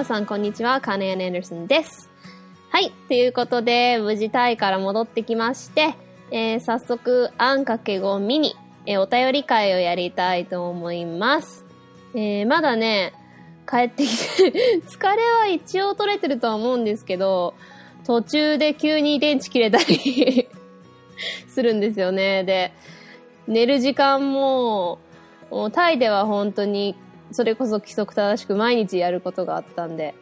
皆さんこんにちは。カーネアン・アンダーソンです。はい。ということで、無事タイから戻ってきまして、えー、早速、あんかけごミニ、えーお便り会をやりたいと思います。えー、まだね、帰ってきて、疲れは一応取れてるとは思うんですけど、途中で急に電池切れたり するんですよね。で、寝る時間も、もうタイでは本当に、それこそ規則正しく毎日やることがあったんで、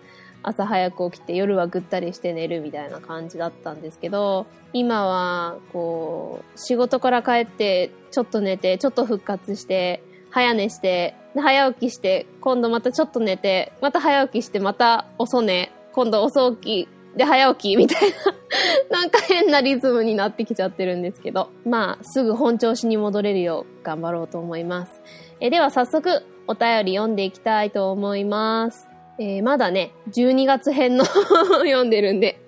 朝早く起きて夜はぐったりして寝るみたいな感じだったんですけど、今は、こう、仕事から帰って、ちょっと寝て、ちょっと復活して、早寝して、早起きして、今度またちょっと寝て、また早起きして、また遅寝、今度遅起き、で早起きみたいな、なんか変なリズムになってきちゃってるんですけど、まあ、すぐ本調子に戻れるよう頑張ろうと思います。えでは早速、お便り読んでいきたいと思います。えーまだね、12月編の 読んでるんで、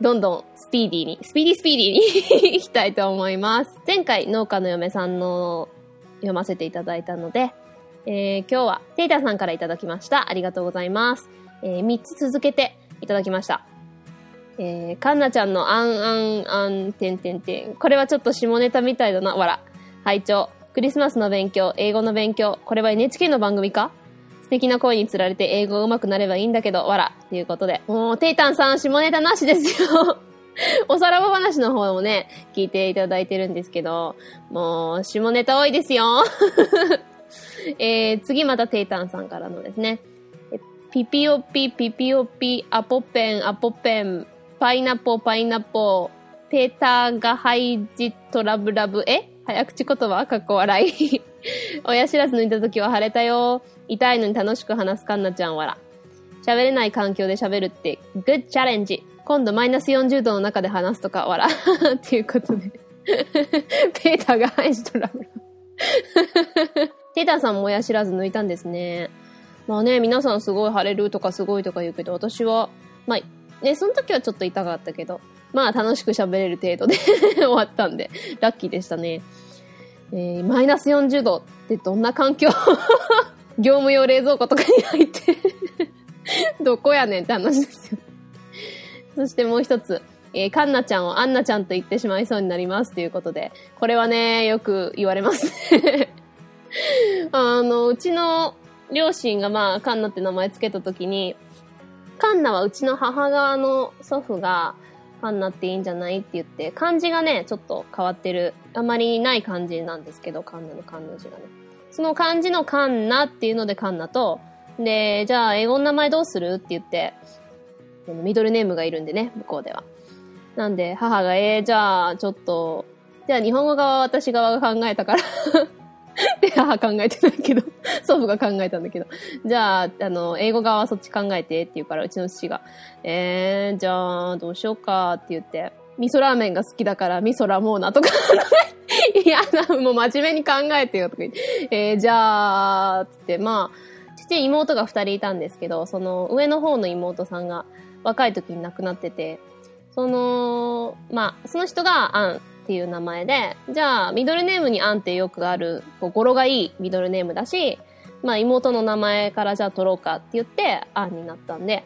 どんどんスピーディーに、スピーディースピーディーに いきたいと思います。前回農家の嫁さんの読ませていただいたので、えー今日はテイタさんからいただきました。ありがとうございます。え3つ続けていただきました。えー、カンナちゃんのあんあんあんてんてんてん。これはちょっと下ネタみたいだな。わら。拝聴クリスマスの勉強、英語の勉強。これは NHK の番組か？素敵な声につられて英語上手くなればいいんだけど、わら。ということで。もう、テイタンさん、下ネタなしですよ。おさらば話の方もね、聞いていただいてるんですけど、もう、下ネタ多いですよ。えー、次またテイタンさんからのですね。ピピオピ、ピピオピ、アポペン、アポペン、パイナポ、パイナポ、ペーターがハイジトラブラブ、え？早口言葉かっこ笑い。親知らず抜いた時は晴れたよ。痛いのに楽しく話すかんなちゃんわら。喋れない環境で喋るって、グッチャレンジ。今度マイナス40度の中で話すとか、わら。っていうことで。ペーターがハイジトラブラブ。テータさんも親知らず抜いたんですね。まあね、皆さんすごい腫れるとかすごいとか言うけど、私は、まあ、ね、その時はちょっと痛かったけど、まあ楽しく喋れる程度で 終わったんで、ラッキーでしたね。えー、マイナス40度ってどんな環境？業務用冷蔵庫とかに入って どこやねんって話ですよ。そしてもう一つ、えー、カンナちゃんをアンナちゃんと言ってしまいそうになりますということで、これはね、よく言われます。あの、うちの両親がまあ、カンナって名前つけたときに、カンナはうちの母側の祖父が、カンナっていいんじゃない？って言って、漢字がね、ちょっと変わってる。あまりない漢字なんですけど、カンナの漢の字がね。その漢字のカンナっていうのでカンナと、で、じゃあ英語の名前どうする？って言って、ミドルネームがいるんでね、向こうでは。なんで、母が、えー、じゃあ、ちょっと、じゃあ日本語側は私側が考えたからで、母考えてないけど、祖父が考えたんだけど、じゃあ、あの、英語側はそっち考えてって言うから、うちの父が、えー、じゃあ、どうしようかって言って、味噌ラーメンが好きだから、味噌ラモーナとか、いや、もう真面目に考えてよとか言って、えー、じゃあ、つって、まあ、父妹が二人いたんですけど、その上の方の妹さんが若い時に亡くなってて、その、まあ、その人がアンっていう名前で、じゃあ、ミドルネームにアンってよくある、こう語呂がいいミドルネームだし、まあ、妹の名前からじゃあ取ろうかって言って、アンになったんで、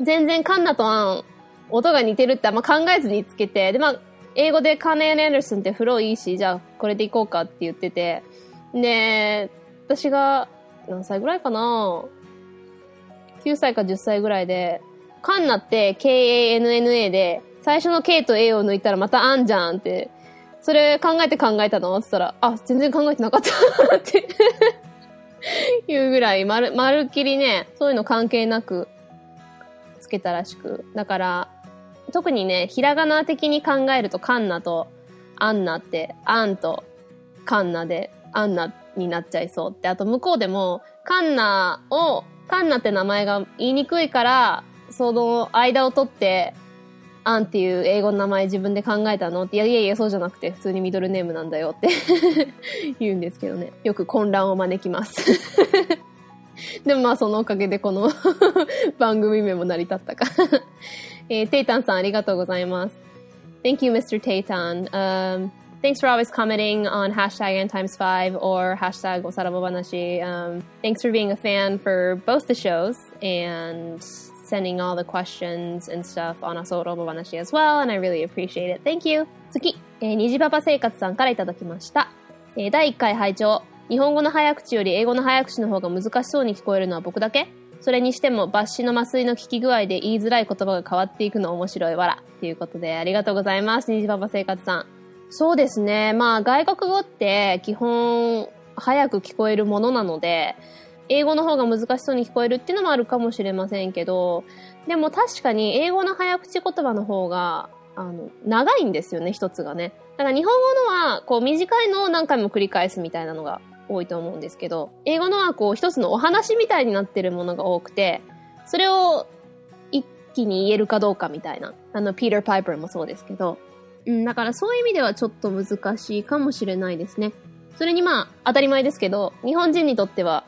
全然カンナとアン、音が似てるってあんま考えずにつけて、で、まあ、英語でカーネル・エンダーソンってフローいいし、じゃあこれでいこうかって言ってて、で、私が何歳ぐらいかな ?9 歳か10歳ぐらいで、カンナって K-A-N-N-A で、最初の K と A を抜いたらまたアンじゃんって、それ考えて考えたの？って言ったら、あ、全然考えてなかったって いうぐらい、まる、まるっきりね、そういうの関係なくつけたらしく。だから、特にね、ひらがな的に考えるとカンナとアンナって、アンとカンナでアンナになっちゃいそうって。あと向こうでも、カンナを、カンナって名前が言いにくいから、その間を取って、アンっていう英語の名前自分で考えたのって、いやいやいや、そうじゃなくて、普通にミドルネームなんだよって言うんですけどね。よく混乱を招きます。でもまあそのおかげでこの番組名も成り立ったか。えー、テイタンさんありがとうございます。Thank you, Mr. Teitan.、Um, thanks for always commenting on hashtag n times 5 or hashtag osarabobanashi. Um, thanks for being a fan for both the shows and sending all the questions and stuff on Asorobobanashi as well, and I really appreciate it. Thank you! 次、えー、虹パパ生活さんからいただきました。えー、第1回拝聴日本語の早口より英語の早口の方が難しそうに聞こえるのは僕だけそれにしても抜歯の麻酔の聞き具合で言いづらい言葉が変わっていくの面白いわら。ということでありがとうございます。虹パパ生活さん。そうですね。まあ外国語って基本早く聞こえるものなので、英語の方が難しそうに聞こえるっていうのもあるかもしれませんけど、でも確かに英語の早口言葉の方が、あの、長いんですよね、一つがね。だから日本語のは、こう短いのを何回も繰り返すみたいなのが多いと思うんですけど、英語のはこう一つのお話みたいになってるものが多くて、それを一気に言えるかどうかみたいな。あの、ピーター・パイパーもそうですけど。うん、だからそういう意味ではちょっと難しいかもしれないですね。それにまあ、当たり前ですけど、日本人にとっては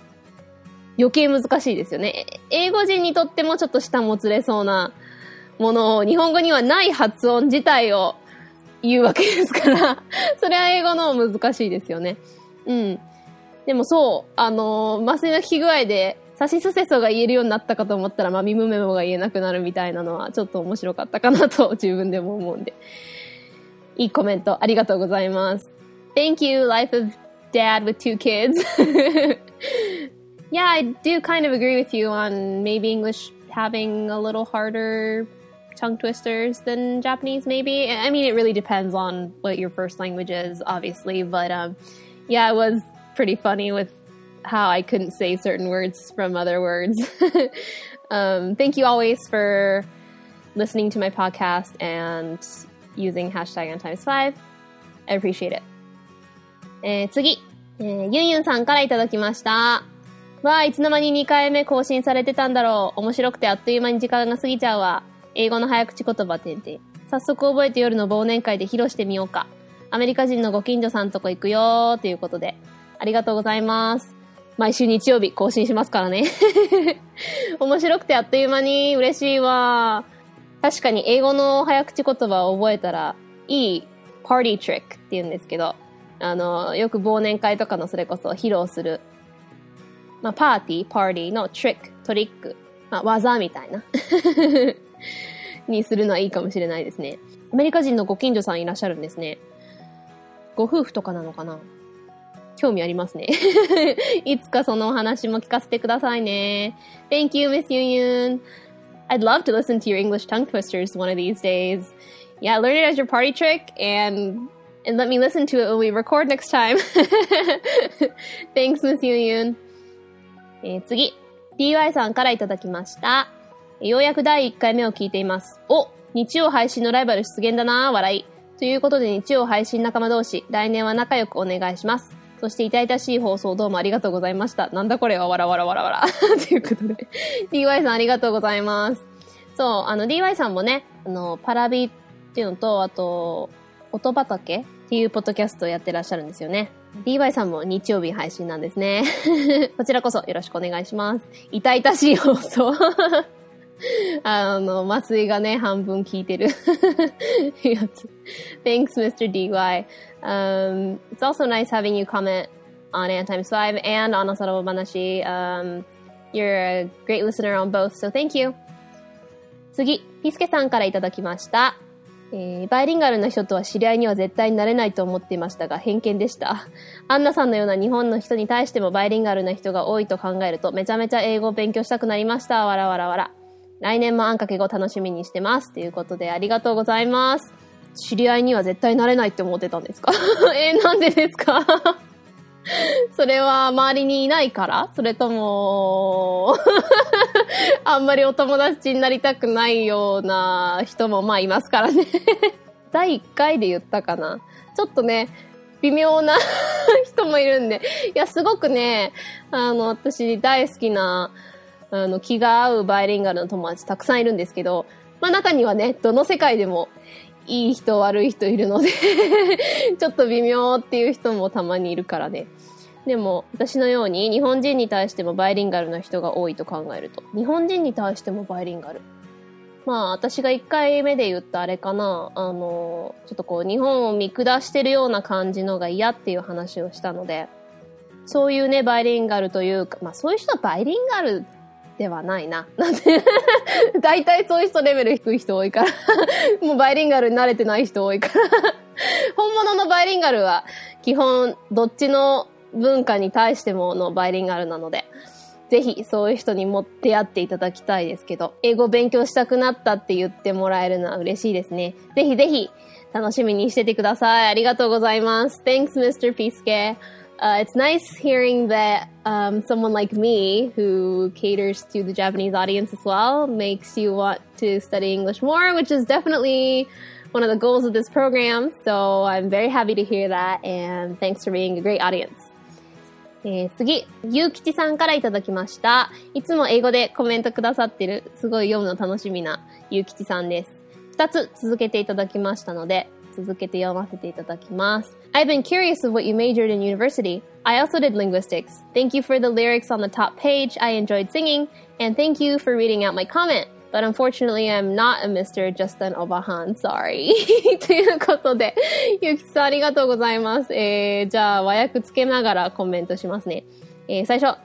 余計難しいですよね。英語人にとってもちょっと舌もつれそうなものを日本語にはない発音自体を言うわけですから それは英語の難しいですよね。うん。でもそう、あのー、麻酔の効き具合で、サシスセソが言えるようになったかと思ったら、まあ、ミムメモが言えなくなるみたいなのは、ちょっと面白かったかなと自分でも思うんで。いいコメントありがとうございます。Thank you, Life of Dad with Two Kids. yeah, I do kind of agree with you on maybe English having a little harder tongue twisters than Japanese, maybe. I mean, it really depends on what your first language is, obviously, but um, yeah, it was pretty funny with how I couldn't say certain words from other words. um, thank you always for listening to my podcast and using hashtag on times five. I appreciate it. えー、次、えー、ユンユンさんからいただきました。 わあ、いつの間に2回目更新されてたんだろう。面白くてあっという間に時間が過ぎちゃうわ。英語の早口言葉てんてん。早速覚えて夜の忘年会で披露してみようか。アメリカ人のご近所さんとこ行くよーということで。ありがとうございます。毎週日曜日更新しますからね。面白くてあっという間に嬉しいわ。確かに英語の早口言葉を覚えたら、いいパーティートリックって言うんですけど、あの、よく忘年会とかのそれこそ披露するまあ、パーティー、パーティーのトリック、トリック、まあ、技みたいなにするのはいいかもしれないですね。アメリカ人のご近所さんいらっしゃるんですね。ご夫婦とかなのかな興味ありますね。いつかそのお話も聞かせてくださいね。Thank you, Miss Yun Yun. I'd love to listen to your English tongue twisters one of these days. Yeah, learn it as your party trick and and let me listen to it when we record next time. Thanks, Miss Yun Yun. えー、次、DY さんからいただきました。ようやく第1回目を聞いています。お日曜配信のライバル出現だな笑い。ということで日曜配信仲間同士、来年は仲良くお願いします。そして痛々しい放送どうもありがとうございました。なんだこれはわらわらわらわら。ということで DY さんありがとうございます。そう、あの DY さんもね、あの、パラビっていうのと、あと、音畑っていうポッドキャストをやってらっしゃるんですよね。DY さんも日曜日配信なんですね。こちらこそよろしくお願いします。痛々しい放送。あの、麻酔がね、半分効いてるやつ。Thanks, Mr. DY. Um, it's also nice having you comment on Ant Times 5 and on Asarabo Banashi. Um, you're a great listener on both, so thank you. 次、ピスケさんからいただきました。えー、バイリンガルな人とは知り合いには絶対になれないと思っていましたが、偏見でした。アンナさんのような日本の人に対してもバイリンガルな人が多いと考えると、めちゃめちゃ英語を勉強したくなりました。わらわらわら。来年もあんかけ語楽しみにしてます。ということで、ありがとうございます。知り合いには絶対なれないって思ってたんですか？えー、なんでですか？それは周りにいないからそれとも あんまりお友達になりたくないような人もまあいますからね 第1回で言ったかなちょっとね、微妙な人もいるんで。いや、すごくね、あの、私大好きな、あの、気が合うバイリンガルの友達たくさんいるんですけど、まあ中にはね、どの世界でもいい人悪い人いるのでちょっと微妙っていう人もたまにいるからね。でも、私のように日本人に対してもバイリンガルな人が多いと考えると。日本人に対してもバイリンガル。まあ、私が1回目で言ったあれかな、あの、ちょっとこう、日本を見下してるような感じのが嫌っていう話をしたので、そういうね、バイリンガルというか、まあそういう人はバイリンガルではないな。なんで大体そういう人レベル低い人多いからもうバイリンガルに慣れてない人多いから本物のバイリンガルは基本どっちの文化に対してものバイリンガルなので、ぜひそういう人にも出会っていただきたいですけど、英語勉強したくなったって言ってもらえるのは嬉しいですね。ぜひぜひ楽しみにしててください。ありがとうございます。Thanks, Mr. Piske. Uh, it's nice hearing that um, someone like me, who caters to the Japanese audience as well, makes you want to study English more, which is definitely one of the goals of this program. So I'm very happy to hear that, and thanks for being a great audience. えー、次、ゆうきちさんからいただきました。いつも英語でコメントくださってる、すごい読むの楽しみなゆうきちさんです。二つ続けていただきましたので、続けて読ませていただきます。I've been curious of what you majored in university. I also did linguistics. Thank you for the lyrics on the top page. I enjoyed singing. And thank you for reading out my comment. But unfortunately, I'm not a Mr. Justin Obahan. Sorry. ということで、ゆきさんありがとうございます。えー、じゃあ和訳つけながらコメントしますね。えー、最初。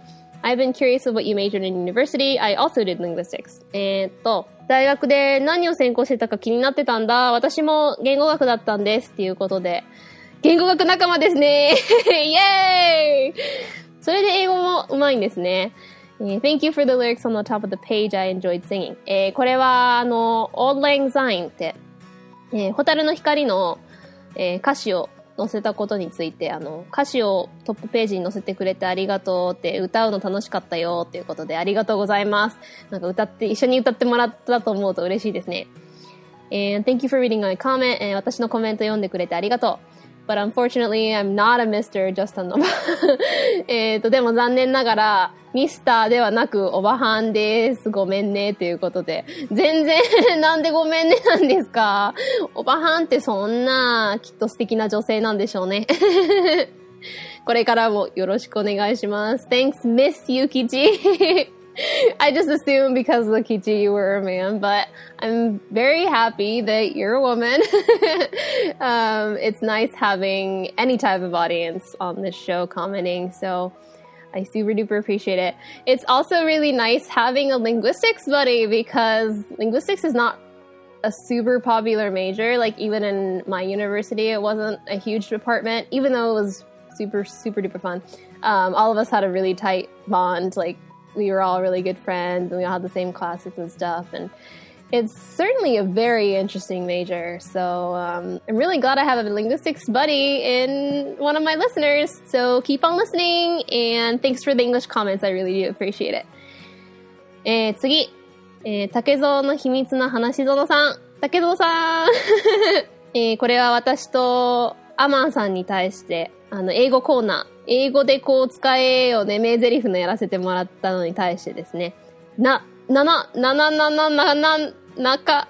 I've been curious of what you majored in university. I also did linguistics. えー、っと、大学で何を専攻してたか気になってたんだ。私も言語学だったんです。っていうことで。言語学仲間ですね イェーイそれで英語も上手いんですね。え Thank you for the lyrics on the top of the page. I enjoyed singing. えー、これは、あの、Old Lang Syne って、えー、ホタルの光の、えー、歌詞を載せたことについて、あの、歌詞をトップページに載せてくれてありがとうって、歌うの楽しかったよっていうことでありがとうございます。なんか歌って、一緒に歌ってもらったと思うと嬉しいですね。And thank you for reading my comment. え、私のコメント読んでくれてありがとう。But unfortunately, I'm not a Mr. Justin のえっと、でも残念ながら、ミスターではなく、おばはんです。ごめんね、ということで。全然なんでごめんねなんですか？おばはんってそんな、きっと素敵な女性なんでしょうね。これからもよろしくお願いします。Thanks, Miss Yukichi. I just assumed because of Kichi you were a man, but I'm very happy that you're a woman. um, it's nice having any type of audience on this show commenting, so I super duper appreciate it. It's also really nice having a linguistics buddy because linguistics is not a super popular major. Like even in my university, it wasn't a huge department, even though it was super super duper fun. Um, all of us had a really tight bond. Like we were all really good friends and we all had the same classes and stuff. And it's certainly a very interesting major. So um, I'm really glad I have a linguistics buddy in one of my listeners. So keep on listening and thanks for the English comments. I really do appreciate it. えー、次、えー、竹蔵の秘密の話園さん。竹蔵さん、えー、これは私とアマンさんに対して、あの、英語コーナー、 英語でこう使えよね、名台詞のやらせてもらったのに対してですね、な、なな、なななななな、なか、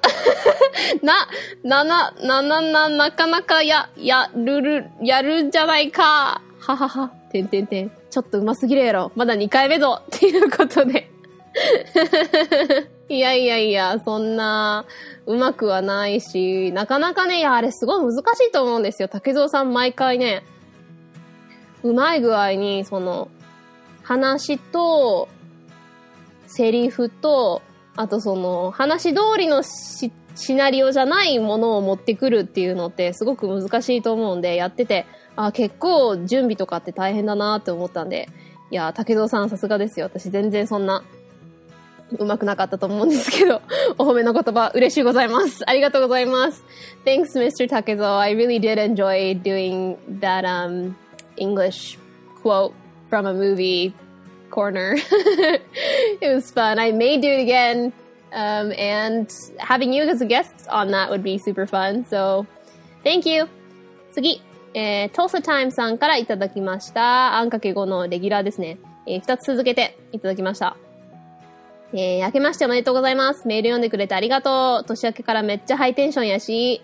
な、なな、ななな、なかなかや、やるる、やるんじゃないか。ははは、てんてんてん。ちょっと上手すぎるやろ。まだ2回目ぞ。っていうことで。いやいやいや、そんな、うまくはないし、なかなかね、いや、あれすごい難しいと思うんですよ。竹蔵さん毎回ね、うまい具合に、その、話と、セリフと、あとその、話通りのシナリオじゃないものを持ってくるっていうのってすごく難しいと思うんで、やってて、あ、結構準備とかって大変だなって思ったんで、いや、竹蔵さんさすがですよ。私全然そんな、うまくなかったと思うんですけど、お褒めの言葉嬉しいございます。ありがとうございます。Thanks, Mr. Takezo. I really did enjoy doing that, um, English quote from a movie corner. it was fun. I may do it again. Um, and having you as a guest on that would be super fun. So, thank you. 次、えー、トーサタイムさんからいただきました。あんかけ5のレギュラーですね。えー、2つ続けていただきました。えー、明けましておめでとうございます。メール読んでくれてありがとう。年明けからめっちゃハイテンションやし。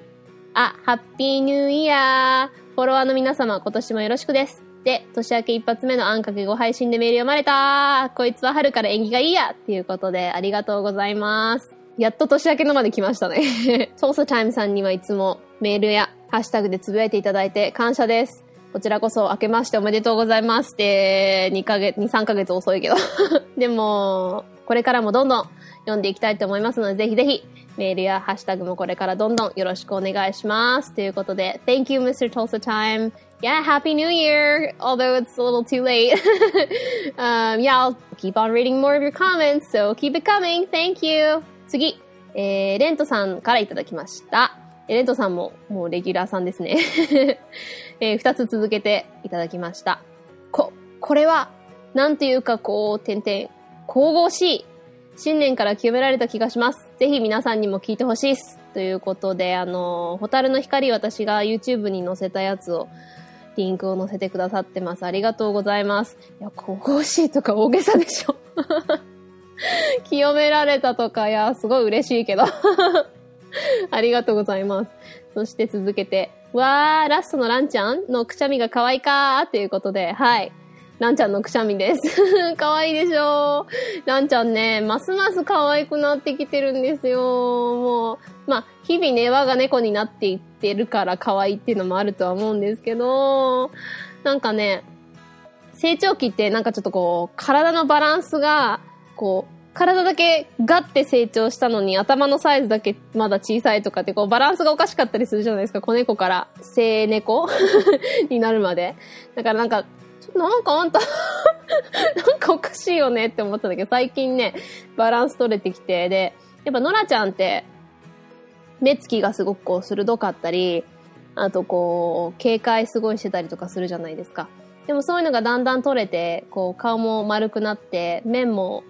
あ、ハッピーニューイヤー。フォロワーの皆様、今年もよろしくです。で、年明け一発目のあんかけご配信でメール読まれたこいつは春から縁起がいいやっていうことで、ありがとうございます。やっと年明けのまで来ましたね。ソーサタイムさんにはいつもメールやハッシュタグでつぶやいていただいて感謝です。こちらこそ明けましておめでとうございますって、2ヶ月、2、3ヶ月遅いけど。でも、これからもどんどん読んでいきたいと思いますので、ぜひぜひ、メールやハッシュタグもこれからどんどんよろしくお願いします。ということで、Thank you, Mr. Tulsa Time. Yeah, Happy New Year! Although it's a little too late. um, yeah, I'll keep on reading more of your comments, so keep it coming. Thank you! 次、えー、レントさんからいただきました。レントさんももうレギュラーさんですね。えー、二つ続けていただきました。こ、これは、なんていうかこう、点々、神々しい新年から清められた気がします。ぜひ皆さんにも聞いてほしいっす。ということで、あの、ホタルの光私が YouTube に載せたやつを、リンクを載せてくださってます。ありがとうございます。いや、神々しいとか大げさでしょ。清められたとか、いや、すごい嬉しいけど。ありがとうございます。そして続けて、わー、ラストのランちゃんのくしゃみが可愛いかーっていうことで、はい。ランちゃんのくしゃみです。可愛いでしょ？ランちゃんね、ますます可愛くなってきてるんですよ。もう、まあ、日々ね、我が猫になっていってるから可愛いっていうのもあるとは思うんですけど、なんかね、成長期ってなんかちょっとこう、体のバランスが、こう、体だけガッて成長したのに頭のサイズだけまだ小さいとかってこうバランスがおかしかったりするじゃないですか。子猫から生猫？になるまで。だからなんかちょなんかあんた なんかおかしいよねって思ったんだけど、最近ね、バランス取れてきて、で、やっぱノラちゃんって、目つきがすごくこう鋭かったり、あとこう、警戒すごいしてたりとかするじゃないですか。でもそういうのがだんだん取れて、こう、顔も丸くなって、面も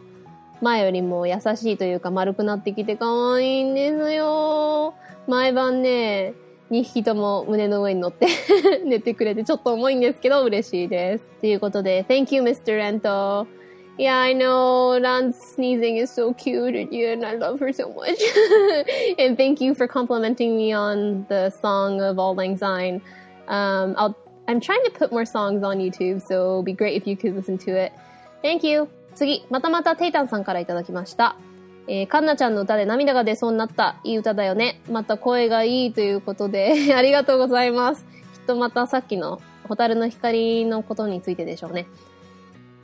前よりも優しいというか丸くなってきて可愛いんですよ。毎晩ね、2匹とも胸の上に乗って寝てくれてちょっと重いんですけど嬉しいです。ということで、Thank you, Mr. Rento. Yeah, I know Ran's sneezing is so cute and, you, and I love her so much. and thank you for complimenting me on the song of All Lang Syne. Um, I'll, I'm trying to put more songs on YouTube, so it'd be great if you could listen to it. Thank you. 次、またまたテイタンさんからいただきました。えー、カンナちゃんの歌で涙が出そうになった。いい歌だよね。また声がいいということで ありがとうございます。きっとまたさっきのホタルの光のことについてでしょうね。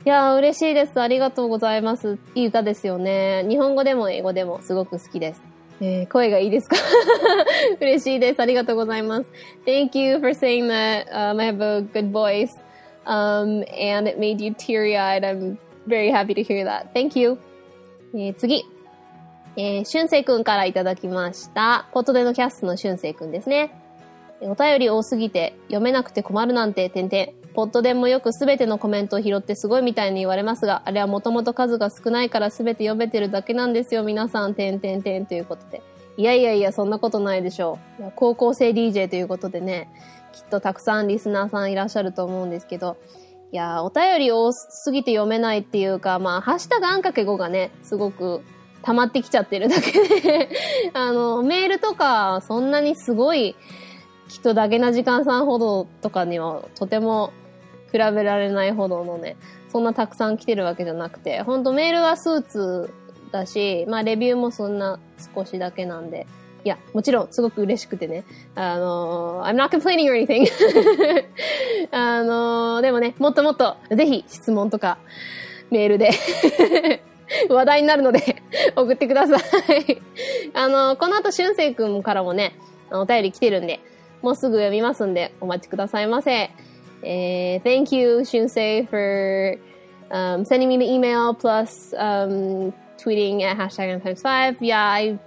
いやー、嬉しいです。ありがとうございます。いい歌ですよね。日本語でも英語でもすごく好きです。えー、声がいいですか？嬉しいです。ありがとうございます。Thank you for saying that、um, I have a good voice um, and it made you teary-eyed. I'm very happy to hear that. Thank you. えー、次。えー、しゅんせいくんからいただきました。ポットでのキャストのしゅんせいくんですね。お便り多すぎて読めなくて困るなんて、てんてん。ポットでもよくすべてのコメントを拾ってすごいみたいに言われますが、あれはもともと数が少ないからすべて読めてるだけなんですよ、皆さん、てんてんてんということで。いやいやいや、そんなことないでしょう。高校生 DJ ということでね、きっとたくさんリスナーさんいらっしゃると思うんですけど、いや、お便り多すぎて読めないっていうか、まあ、ハッシュタグあんかけ5がね、すごく溜まってきちゃってるだけであの、メールとか、そんなにすごい、きっとだけな時間さんほどとかには、とても比べられないほどのね、そんなたくさん来てるわけじゃなくて、ほんとメールはスーツだし、まあレビューもそんな少しだけなんで、いや、もちろんすごく嬉しくてね、あのー、I'm not complaining or anything. あのー、でもね、もっともっと、ぜひ質問とか、メールで。話題になるので送ってくださいあの、この後、しゅんせいくんからもね、お便り来てるんで、もうすぐ読みますんで、お待ちくださいませ。えー、thank you, しゅんせい for um, sending me the email plus um, tweeting at hashtag times5. Yeah, I've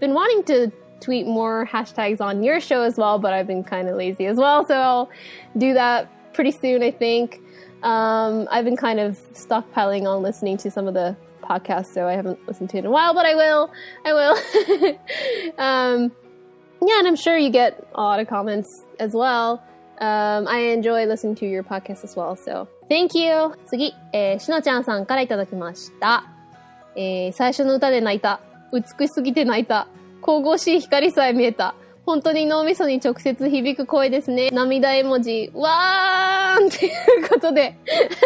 been wanting to tweet more hashtags on your show as well, but I've been kind of lazy as well, so I'll do that pretty soon, I think. Um, I've been kind of stockpiling on listening to some of the podcast, so I haven't listened to it in a while, but I will. I will. um, yeah, and I'm sure you get a lot of comments as well. Um, I enjoy listening to your podcast as well, so thank you! 次、えー、しのちゃんさんからいただきました。えー、最初の歌で泣いた。美しすぎて泣いた。神々しい光さえ見えた。本当に脳みそに直接響く声ですね。涙絵文字、わーんっていうことで。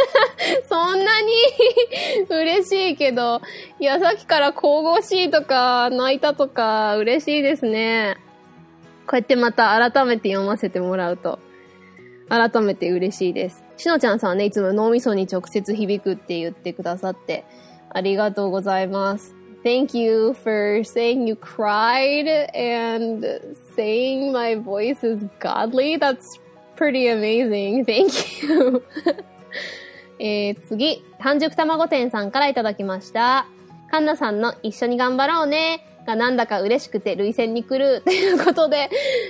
そんなに嬉しいけど、いや、さっきから神々しいとか、泣いたとか、嬉しいですね。こうやってまた改めて読ませてもらうと、改めて嬉しいです。しのちゃんさんはね、いつも脳みそに直接響くって言ってくださって、ありがとうございます。Thank you for saying you cried and saying my voice is godly. That's pretty amazing. Thank you. えー、次、半熟卵店さんからいただきました。カンナさんの一緒に頑張ろうねがなんだか嬉しくて涙腺に来る ということで、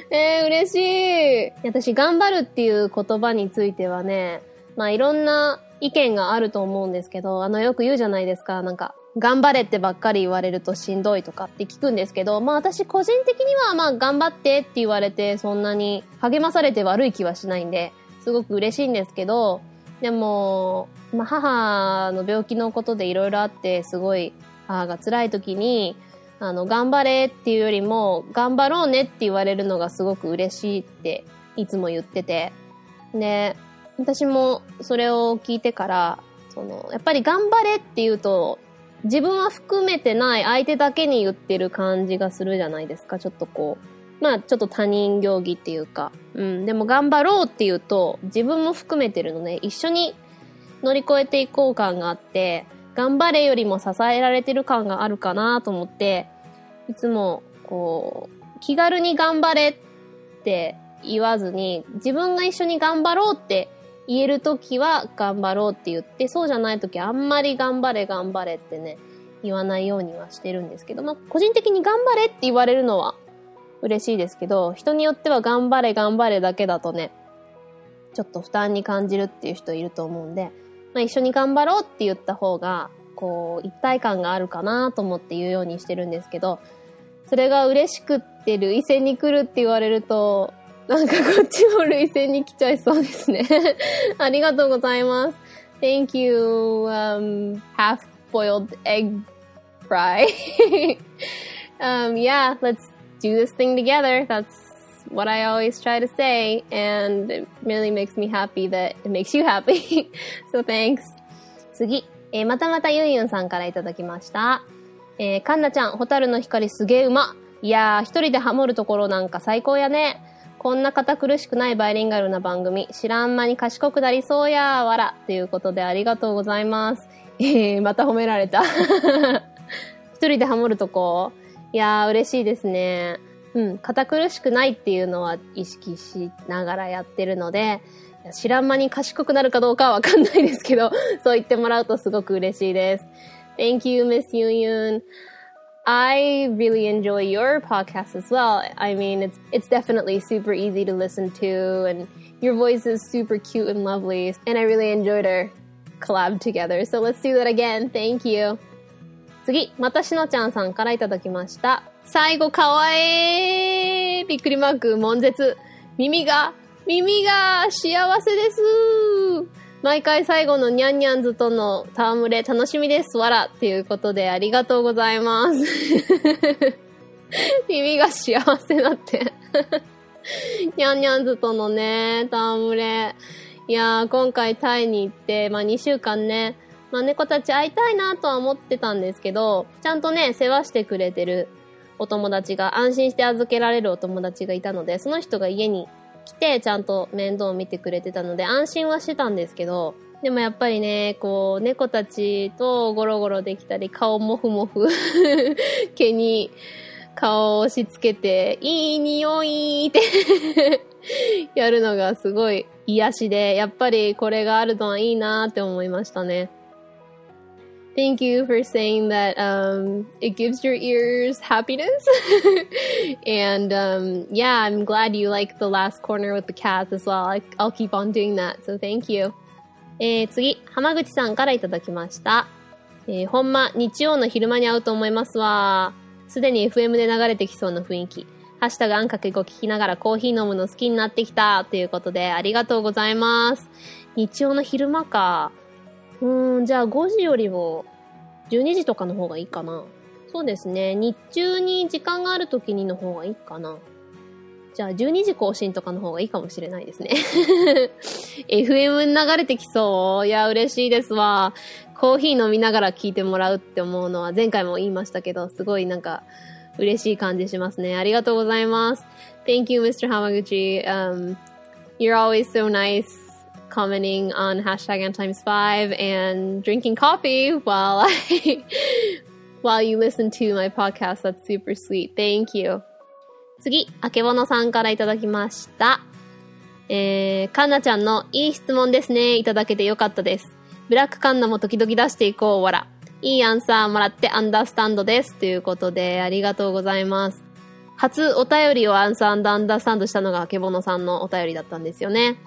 えー、嬉しい。私、頑張るっていう言葉についてはね、まあいろんな意見があると思うんですけど、あのよく言うじゃないですか、なんか、頑張れってばっかり言われるとしんどいとかって聞くんですけど、まあ私個人的にはまあ頑張ってって言われてそんなに励まされて悪い気はしないんで、すごく嬉しいんですけど、でも、まあ母の病気のことでいろいろあってすごい母が辛い時に、あの、頑張れっていうよりも、頑張ろうねって言われるのがすごく嬉しいっていつも言ってて。で、私もそれを聞いてから、その、やっぱり頑張れって言うと、自分は含めてない相手だけに言ってる感じがするじゃないですか。ちょっとこう。まあ、ちょっと他人行儀っていうか。うん。でも頑張ろうって言うと、自分も含めてるので、一緒に乗り越えていこう感があって、頑張れよりも支えられてる感があるかなと思って、いつも、こう、気軽に頑張れって言わずに、自分が一緒に頑張ろうって言えるときは頑張ろうって言って、そうじゃないときあんまり頑張れ頑張れってね、言わないようにはしてるんですけど、まあ、個人的に頑張れって言われるのは嬉しいですけど、人によっては頑張れ頑張れだけだとね、ちょっと負担に感じるっていう人いると思うんで、まあ、一緒に頑張ろうって言った方が、こう、一体感があるかなと思って言うようにしてるんですけど、それが嬉しくって類線に来るって言われると、なんかこっちも類線に来ちゃいそうですね。ありがとうございます。Thank you, um, half-boiled egg fry. um, yeah, let's do this thing together. That's what I always try to say, and it really makes me happy that it makes you happy. so thanks. 次、えー、またまたユンユンさんからいただきました。えー、カンナちゃん、ホタルの光すげえうま。いやー、一人でハモるところなんか最高やね。こんな堅苦しくないバイリンガルな番組、知らん間に賢くなりそうやわら。ということでありがとうございます。えー、また褒められた。一人でハモるとこ？いやー、嬉しいですね。うん、堅苦しくないっていうのは意識しながらやってるので、知らん間に賢くなるかどうかはわかんないですけど、そう言ってもらうとすごく嬉しいです。Thank you, Miss Yun Yun. I really enjoy your podcast as well. I mean, it's it's definitely super easy to listen to, and your voice is super cute and lovely. And I really enjoyed our collab together. So let's do that again. Thank you. 次、またしのちゃんさんからいただきました。最後かわいいびっくりマーク、悶絶。耳が、耳が幸せです 毎回最後のニャンニャンズとの戯れ楽しみです。わら。っていうことでありがとうございます。耳が幸せだって ニャンニャンズとのね、戯れ。いやー、今回タイに行って、まあ2週間ね、まあ猫たち会いたいなとは思ってたんですけど、ちゃんとね、世話してくれてるお友達が、安心して預けられるお友達がいたので、その人が家に来て、ちゃんと面倒を見てくれてたので、安心はしてたんですけど、でもやっぱりね、こう、猫たちとゴロゴロできたり、顔もふもふ 毛に顔を押し付けて、いい匂いって やるのがすごい癒しで、やっぱりこれがあるのはいいなって思いましたね。Thank you for saying that um, it gives your ears happiness. and um, yeah, I'm glad you like the last corner with the cats as well. I, I'll keep on doing that. So thank you. えー、次、浜口さんからいただきました。えー、ほんま、日曜の昼間に会うと思いますわ。すでに FM で流れてきそうな雰囲気。ハッシュタグあんかけご聞きながらコーヒー飲むの好きになってきた。ということで、ありがとうございます。日曜の昼間か。うん、じゃあ5時よりも12時とかの方がいいかな。そうですね。日中に時間がある時にの方がいいかな。じゃあ12時更新とかの方がいいかもしれないですね。FM に流れてきそう。いや、嬉しいですわ。コーヒー飲みながら聞いてもらうって思うのは前回も言いましたけど、すごいなんか嬉しい感じしますね。ありがとうございます。Thank you, Mr. Hamaguchi.、Um, you're always so nice commenting on hashtag n times 5 and drinking coffee while I while you listen to my podcast. That's super sweet. Thank you. 次、あけぼのさんからいただきました。えー、かんなちゃんのいい質問ですね。いただけてよかったです。ブラックカンナも時々出していこう、わら。いいアンサーもらってアンダースタンドです。ということで、ありがとうございます。初お便りをアンサーアンダースタンドしたのがあけぼのさんのお便りだったんですよね。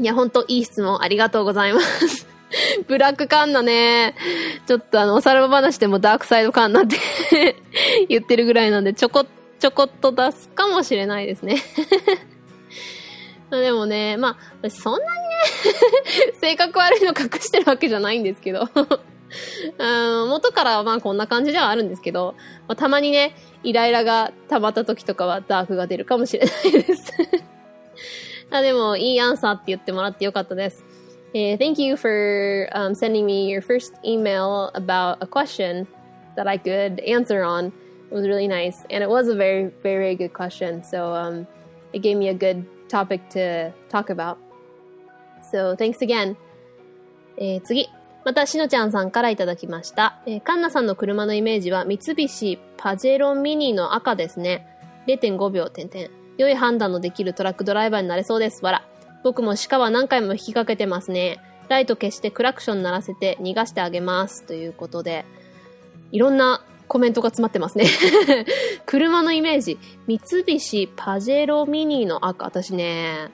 いや、ほんといい質問ありがとうございます。ブラックカンナね、ちょっとあの、おさらば話でもダークサイドカンナって 言ってるぐらいなんで、ちょこちょこっと出すかもしれないですね。でもね、まあ、そんなにね性格悪いの隠してるわけじゃないんですけど。うん元からはまあこんな感じではあるんですけど、まあ、たまにね、イライラが溜まった時とかはダークが出るかもしれないです。あでも、いいアンサーって言ってもらってよかったです。Uh, thank you for um, sending me your first email about a question that I could answer on. It was really nice, and it was a very, very, very good question. So um, it gave me a good topic to talk about. So thanks again. えー、次。また、しのちゃんさんからいただきました。えー、カンナさんの車のイメージは、三菱パジェロミニの赤ですね。0.5秒点々。良い判断のできるトラックドライバーになれそうです。わら。僕も鹿は何回も引きかけてますね。ライト消してクラクション鳴らせて逃がしてあげます。ということで、いろんなコメントが詰まってますね 車のイメージ。三菱パジェロミニの赤。私ね、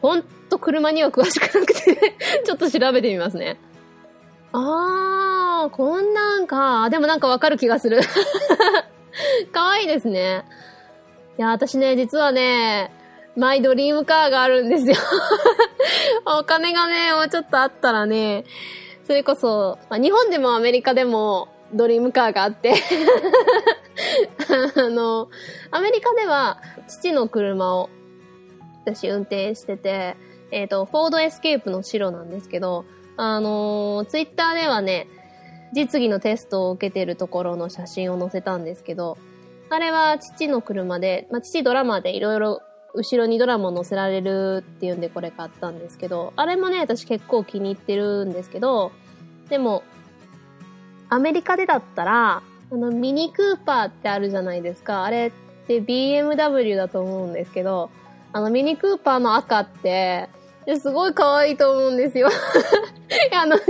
ほんと車には詳しくなくて ちょっと調べてみますね。あー、こんなんか。でもなんかわかる気がするかわいいですね。いや、私ね、実はね、マイドリームカーがあるんですよ。お金がね、もうちょっとあったらね、それこそ、まあ、日本でもアメリカでも、ドリームカーがあって。あの、アメリカでは父の車を私運転してて、えっ、ー、と、フォードエスケープの白なんですけど、あのツイッターではね、実技のテストを受けてるところの写真を載せたんですけど、あれは父の車で、まあ、父ドラマーでいろいろ後ろにドラムを載せられるっていうんでこれ買ったんですけど、あれもね、私結構気に入ってるんですけど、でも、アメリカでだったら、あの、ミニクーパーってあるじゃないですか。あれって BMW だと思うんですけど、あの、ミニクーパーの赤って、すごい可愛いと思うんですよ あのね、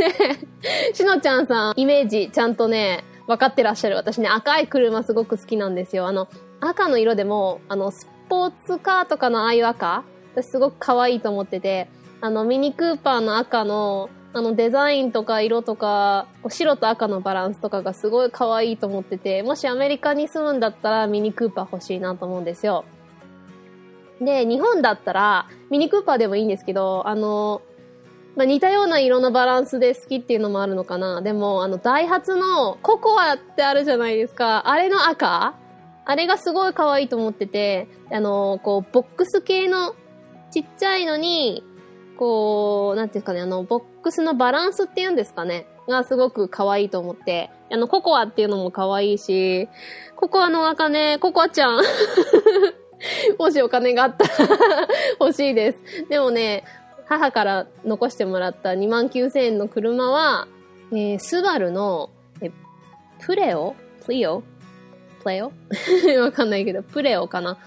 しのちゃんさん、イメージちゃんとね、分かってらっしゃる。私ね、赤い車すごく好きなんですよ。あの、赤の色でも、あの、スポーツカーとかのああいう赤、私すごく可愛いと思ってて、あの、ミニクーパーの赤の、あのデザインとか色とか、白と赤のバランスとかがすごい可愛いと思ってて、もしアメリカに住むんだったらミニクーパー欲しいなと思うんですよ。で、日本だったらミニクーパーでもいいんですけど、あの、まあ、似たような色のバランスで好きっていうのもあるのかな。でも、あの、ダイハツのココアってあるじゃないですか。あれの赤？あれがすごい可愛いと思ってて、あの、こう、ボックス系のちっちゃいのに、こう、なんていうかね、あの、ボックスのバランスっていうんですかね、がすごく可愛いと思って、あの、ココアっていうのも可愛いし、ココアの赤ね、ココアちゃん。もしお金があったら 欲しいです。でもね、母から残してもらった2万9000円の車は、えー、スバルの、え、プレオ？プリオ？プレオ？わかんないけど、プレオかな？っ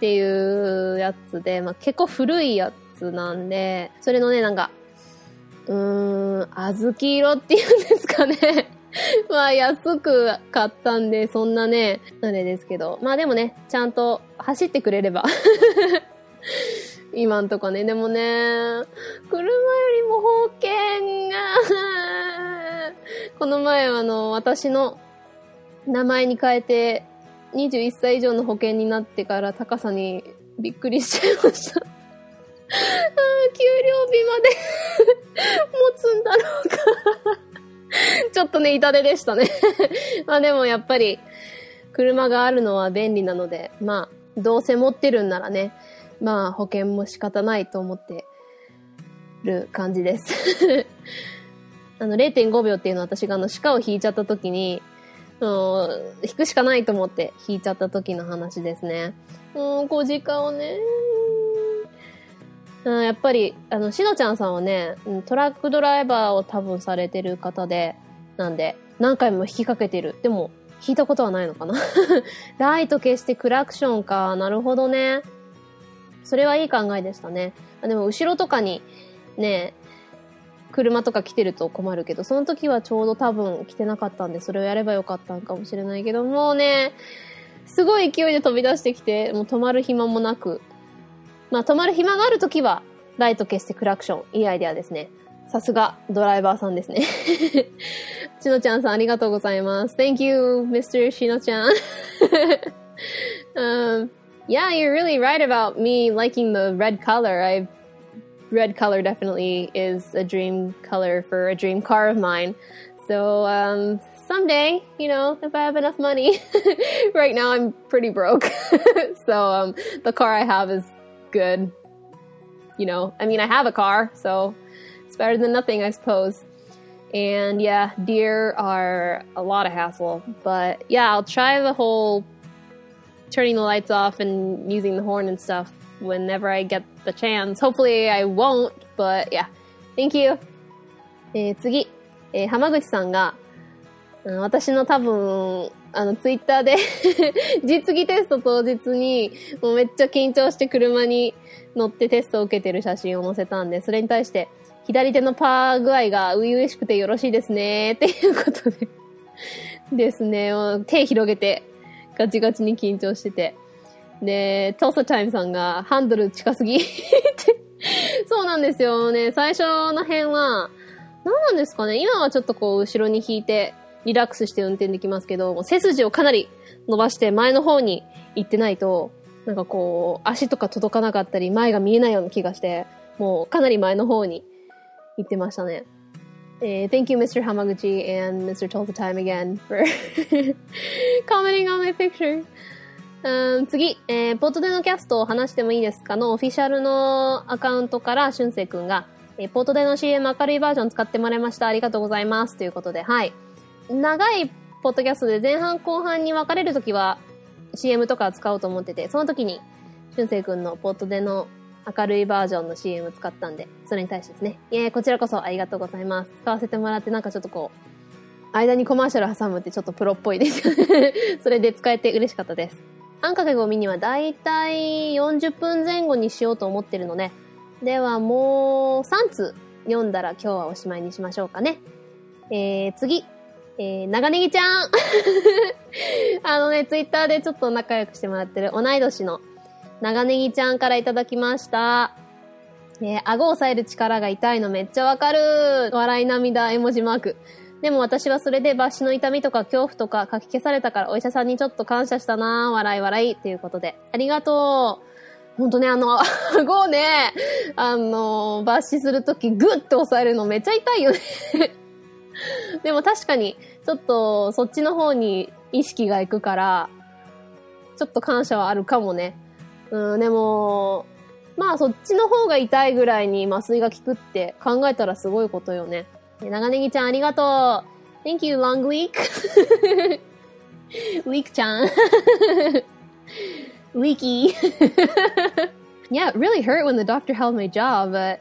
ていうやつで、まあ、結構古いやつなんで、それのね、なんか、うーん、小豆色っていうんですかね。まあ安く買ったんで、そんなね、あれですけど。まあでもね、ちゃんと走ってくれれば。今んとこね。でもね、車よりも保険がこの前あの、私の名前に変えて、21歳以上の保険になってから高さにびっくりしちゃいました。あ給料日まで 持つんだろうか。ちょっとね、痛手でしたね。まあでもやっぱり、車があるのは便利なので、まあ、どうせ持ってるんならね、まあ保険も仕方ないと思ってる感じです。あの、0.5秒っていうのは私があの、鹿を引いちゃった時に、引くしかないと思って引いちゃった時の話ですね。うん、小鹿をね、うん、やっぱり、あの、しのちゃんさんはね、トラックドライバーを多分されてる方で、なんで、何回も引きかけてる。でも、引いたことはないのかな ライト消してクラクションか。なるほどね。それはいい考えでしたね。でも、後ろとかに、ね、車とか来てると困るけど、その時はちょうど多分来てなかったんで、それをやればよかったんかもしれないけど、もうね、すごい勢いで飛び出してきて、もう止まる暇もなく。まあ止まる暇がある時は、ライト消してクラクション。いいアイデアですね。さすが、ドライバーさんですね。しのちゃんさんありがとうございます。Thank you, Mr. しのちゃん。um, yeah, you're really right about me liking the red color. I red color definitely is a dream color for a dream car of mine. So um, someday, you know, if I have enough money, right now I'm pretty broke. so um, the car I have is good. You know, I mean, I have a car, so it's better than nothing, I suppose. And yeah, deer are a lot of hassle. But yeah, I'll try the whole turning the lights off and using the horn and stuff whenever I get the chance. Hopefully I won't, but yeah. Thank you. えー、次、えー、浜口さんが、私の多分、あの、ツイッターで 実技テスト当日に、もうめっちゃ緊張して車に乗ってテストを受けてる写真を載せたんで、それに対して、左手のパー具合が初々しくてよろしいですね、っていうことでですね、手広げて、ガチガチに緊張してて。で、トーソチャイムさんがハンドル近すぎって そうなんですよね。最初の辺は、何なんですかね今はちょっとこう後ろに引いてリラックスして運転できますけど、背筋をかなり伸ばして前の方に行ってないと、なんかこう、足とか届かなかったり、前が見えないような気がして、もうかなり前の方に行ってましたね。えー、thank you, Mr. Hamaguchi and Mr. Tulsa Time again for commenting on my picture. うん次、えー、ポートでのキャストを話してもいいですかのオフィシャルのアカウントから、しゅんせいくんが、えー、ポートでの CM 明るいバージョン使ってもらいました。ありがとうございます。ということで、はい。長いポッドキャストで前半後半に分かれるときは CM とか使おうと思ってて、その時に、しゅんせいくんのポートでの明るいバージョンの CM 使ったんで、それに対してですね。いえ、こちらこそありがとうございます。使わせてもらってなんかちょっとこう、間にコマーシャル挟むってちょっとプロっぽいですよね。それで使えて嬉しかったです。あんかけごみにはだいたい40分前後にしようと思ってるので、ではもう3通読んだら今日はおしまいにしましょうかね。えー、次。えー、長ネギちゃん あのね、ツイッターでちょっと仲良くしてもらってる同い年の長ネギちゃんからいただきました。えー、顎を押さえる力が痛いのめっちゃわかる笑い涙絵文字マーク。でも私はそれで抜歯の痛みとか恐怖とか書き消されたからお医者さんにちょっと感謝したな笑い笑いっていうことで。ありがとう。ほんとね、あの、顎をね、あの、抜歯するときグッと押さえるのめっちゃ痛いよね でも確かに、ちょっとそっちの方に意識がいくから、ちょっと感謝はあるかもね。うん、でも、まあそっちの方が痛いぐらいに麻酔が効くって考えたらすごいことよね。長ネギちゃんありがとう。Thank you, Long Leek. Leek ちゃん。Leaky. yeah, it really hurt when the doctor held my jaw, but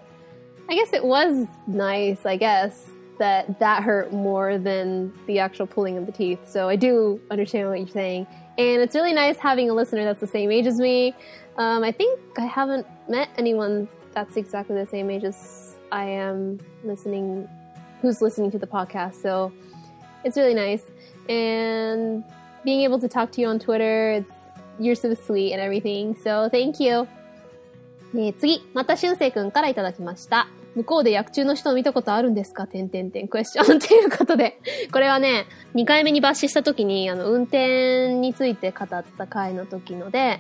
I guess it was nice, I guess, that that hurt more than the actual pulling of the teeth. So I do understand what you're saying. And it's really nice having a listener that's the same age as me. Um, I think I haven't met anyone that's exactly the same age as I am listening who's listening to the podcast. So it's really nice. And being able to talk to you on Twitter, it's, you're so sweet and everything. So thank you. え次、またしゅんせいくんからいただきました。 向こうで薬中の人を見たことあるんですか？てんてんてんクエスチョンっていうことで。これはね、2回目に抜歯した時に、あの、運転について語った回の時ので、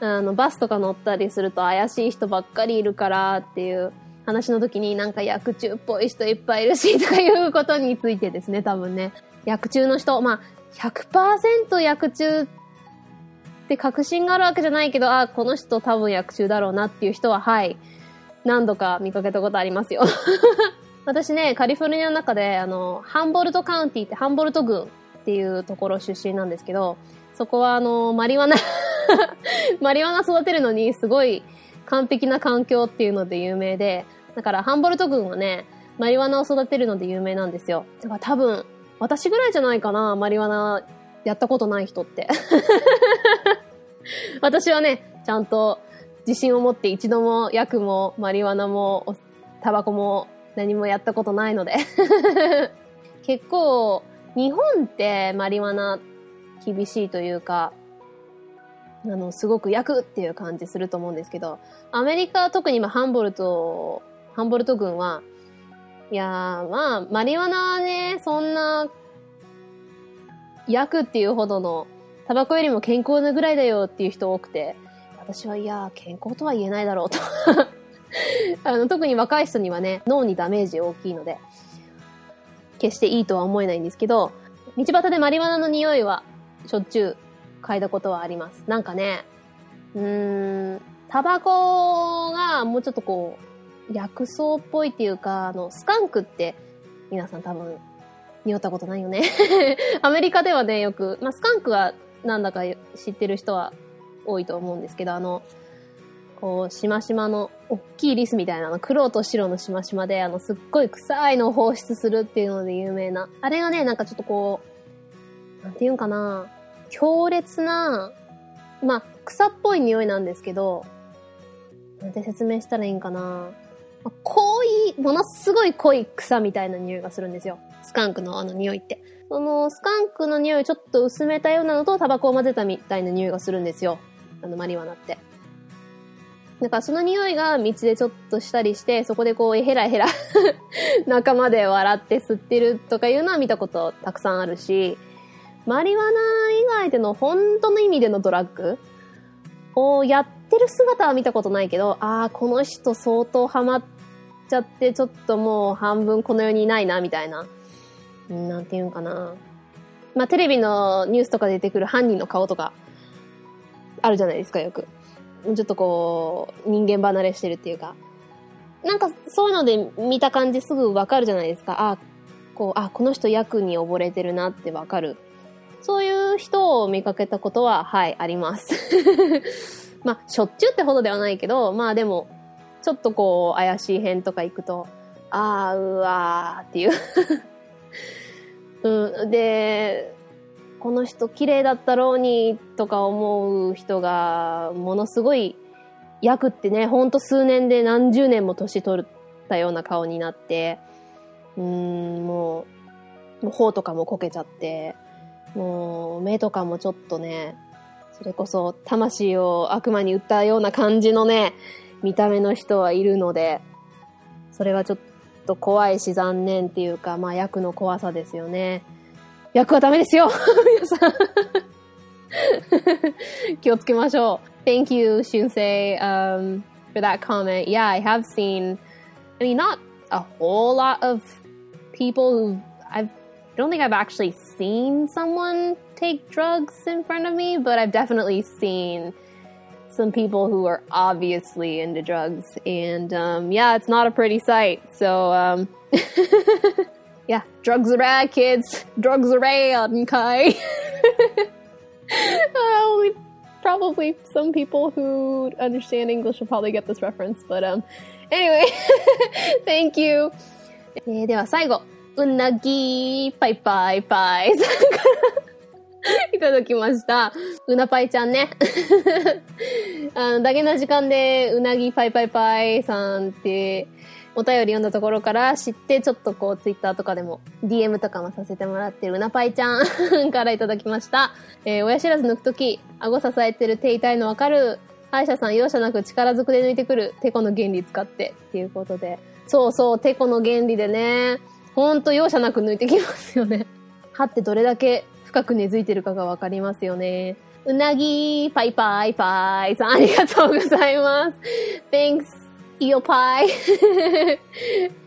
あの、バスとか乗ったりすると怪しい人ばっかりいるからっていう話の時になんか薬中っぽい人いっぱいいるしとかいうことについてですね、多分ね。薬中の人、まあ、100%薬中って確信があるわけじゃないけど、あ、この人多分薬中だろうなっていう人は、はい、何度か見かけたことありますよ。私ね、カリフォルニアの中で、あの、ハンボルトカウンティってハンボルト郡っていうところ出身なんですけど、そこはあの、マリワナ マリワナ育てるのにすごい完璧な環境っていうので有名で、だからハンボルト郡はね、マリワナを育てるので有名なんですよ。だから多分、私ぐらいじゃないかな、マリワナやったことない人って。私はね、ちゃんと自信を持って一度も薬もマリワナもタバコも何もやったことないので。結構、日本ってマリワナ厳しいというか、あの、すごく焼くっていう感じすると思うんですけど、アメリカ、特に今ハンボルト、ハンボルト軍は、いやー、まあ、マリワナはね、そんな、焼くっていうほどの、タバコよりも健康なぐらいだよっていう人多くて、私はいや健康とは言えないだろうと あの。特に若い人にはね、脳にダメージ大きいので、決していいとは思えないんですけど、道端でマリワナの匂いはしょっちゅう嗅いだことはあります。なんかね、うーん、タバコがもうちょっとこう、薬草っぽいっていうか、あの、スカンクって皆さん多分匂ったことないよね アメリカではね、よく、まあ、スカンクはなんだか知ってる人は多いと思うんですけど、あの、こう、しましまの、大きいリスみたいなの、黒と白のしましまで、あの、すっごい臭いのを放出するっていうので有名な。あれがね、なんかちょっとこう、なんていうんかな、強烈な、まあ、草っぽい匂いなんですけど、なんて説明したらいいんかな。まあ、濃い、ものすごい濃い草みたいな匂いがするんですよ。スカンクのあの匂いって。そのスカンクの匂いちょっと薄めたようなのとタバコを混ぜたみたいな匂いがするんですよ。あのマリワナって。だからその匂いが道でちょっとしたりして、そこでこう、ヘラヘラ 仲間で笑って吸ってるとかいうのは見たことたくさんあるし、マリワナ以外での本当の意味でのドラッグをやってる姿は見たことないけど、ああ、この人相当ハマっちゃって、ちょっともう半分この世にいないな、みたいな。なんていうんかな。まあ、テレビのニュースとか出てくる犯人の顔とか、あるじゃないですか、よく。ちょっとこう、人間離れしてるっていうか。なんか、そういうので見た感じすぐわかるじゃないですか。あ、こう、あ、この人役に溺れてるなってわかるそういう人を見かけたことは、はい、あります。まあ、しょっちゅうってほどではないけど、まあでも、ちょっとこう、怪しい辺とか行くと、あー、うわーっていう うん、で、この人綺麗だったろうにとか思う人が、ものすごい、役ってね、ほんと数年で何十年も年取ったような顔になって、うーん、もう、もう頬とかもこけちゃって、もう目とかもちょっとね、それこそ魂を悪魔に売ったような感じのね、見た目の人はいるので、それはちょっと怖いし残念っていうか、まあ役の怖さですよね。役はダメですよ皆さん気をつけましょう。Thank you, Shunsei, um, for that comment. Yeah, I have seen, I mean, not a whole lot of people who I've I don't think I've actually seen someone take drugs in front of me, but I've definitely seen some people who are obviously into drugs. And um, yeah, it's not a pretty sight. So um, yeah, drugs are bad, kids. Drugs are bad, Kai. uh, probably some people who understand English will probably get this reference. But um, anyway, thank you. えー、では最後、うなぎパイパイパイさんからいただきました。うなパイちゃんね。あの、だけな時間でうなぎパイパイパイさんって お便り読んだところから知って、ちょっとこうツイッターとかでも DM とかもさせてもらってるうなパイちゃんからいただきました。えー、親知らず抜くとき、顎支えてる手痛いのわかる。歯医者さん容赦なく力ずくで抜いてくる。テコの原理使ってっていうことで。そうそう、テコの原理でね。ほんと容赦なく抜いてきますよね。歯ってどれだけ深く根付いてるかがわかりますよね。うなぎパイパイパイさんありがとうございます。Thanks, eel pie. uh,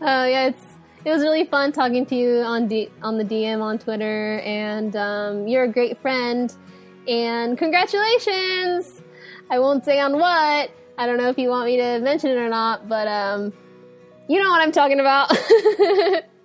yeah, it's, it was really fun talking to you on D, on the DM on Twitter and um, you're a great friend And congratulations! I won't say on what. I don't know if you want me to mention it or not, but um, you know what I'm talking about.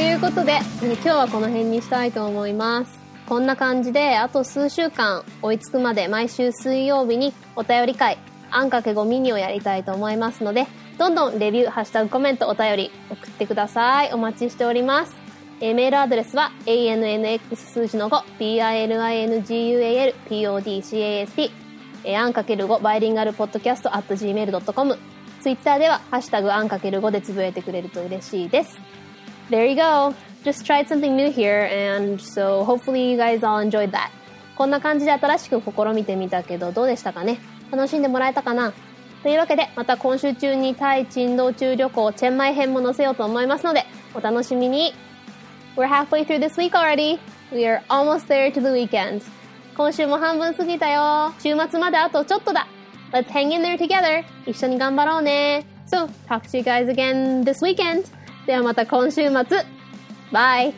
ということで、今日はこの辺にしたいと思います。こんな感じで、あと数週間追いつくまで毎週水曜日にお便り会、あんかけごミニをやりたいと思いますので、どんどんレビュー、ハッシュタグコメント、お便り送ってください。お待ちしております。え、メールアドレスは ANNX 数字の5、BILINGUAL、PODCAST、えー、あんかける5バイリンガルポッドキャスト at gmail.com。ツイッターでは、ハッシュタグあんかける5でつぶやいてくれると嬉しいです。There you go. Just tried something new here, and so hopefully you guys all enjoyed that. こんな感じで新しく試みてみたけど、どうでしたかね楽しんでもらえたかなというわけで、また今週中にタイ珍道中旅行チェンマイ編も載せようと思いますので、お楽しみに We're halfway through this week already. We are almost there to the weekend. 今週も半分過ぎたよ。週末まであとちょっとだ。Let's hang in there together. 一緒に頑張ろうね。So, talk to you guys again this weekend. ではまた今週末。バイ。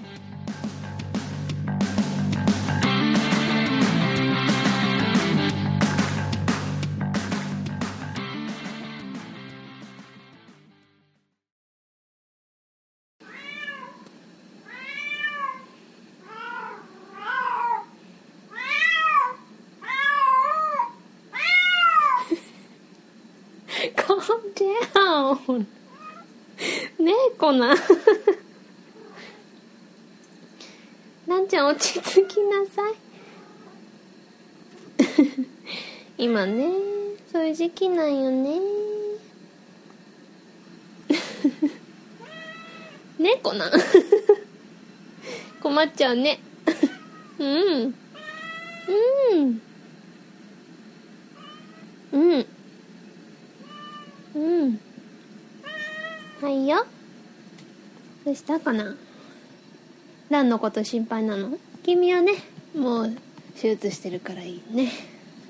今ね、そういう時期なんよね。ねこな。困っちゃうね。うん。うん。うん。うん。はいよ。どうしたかな？何のこと心配なの？君はね、もう手術してるからいいね。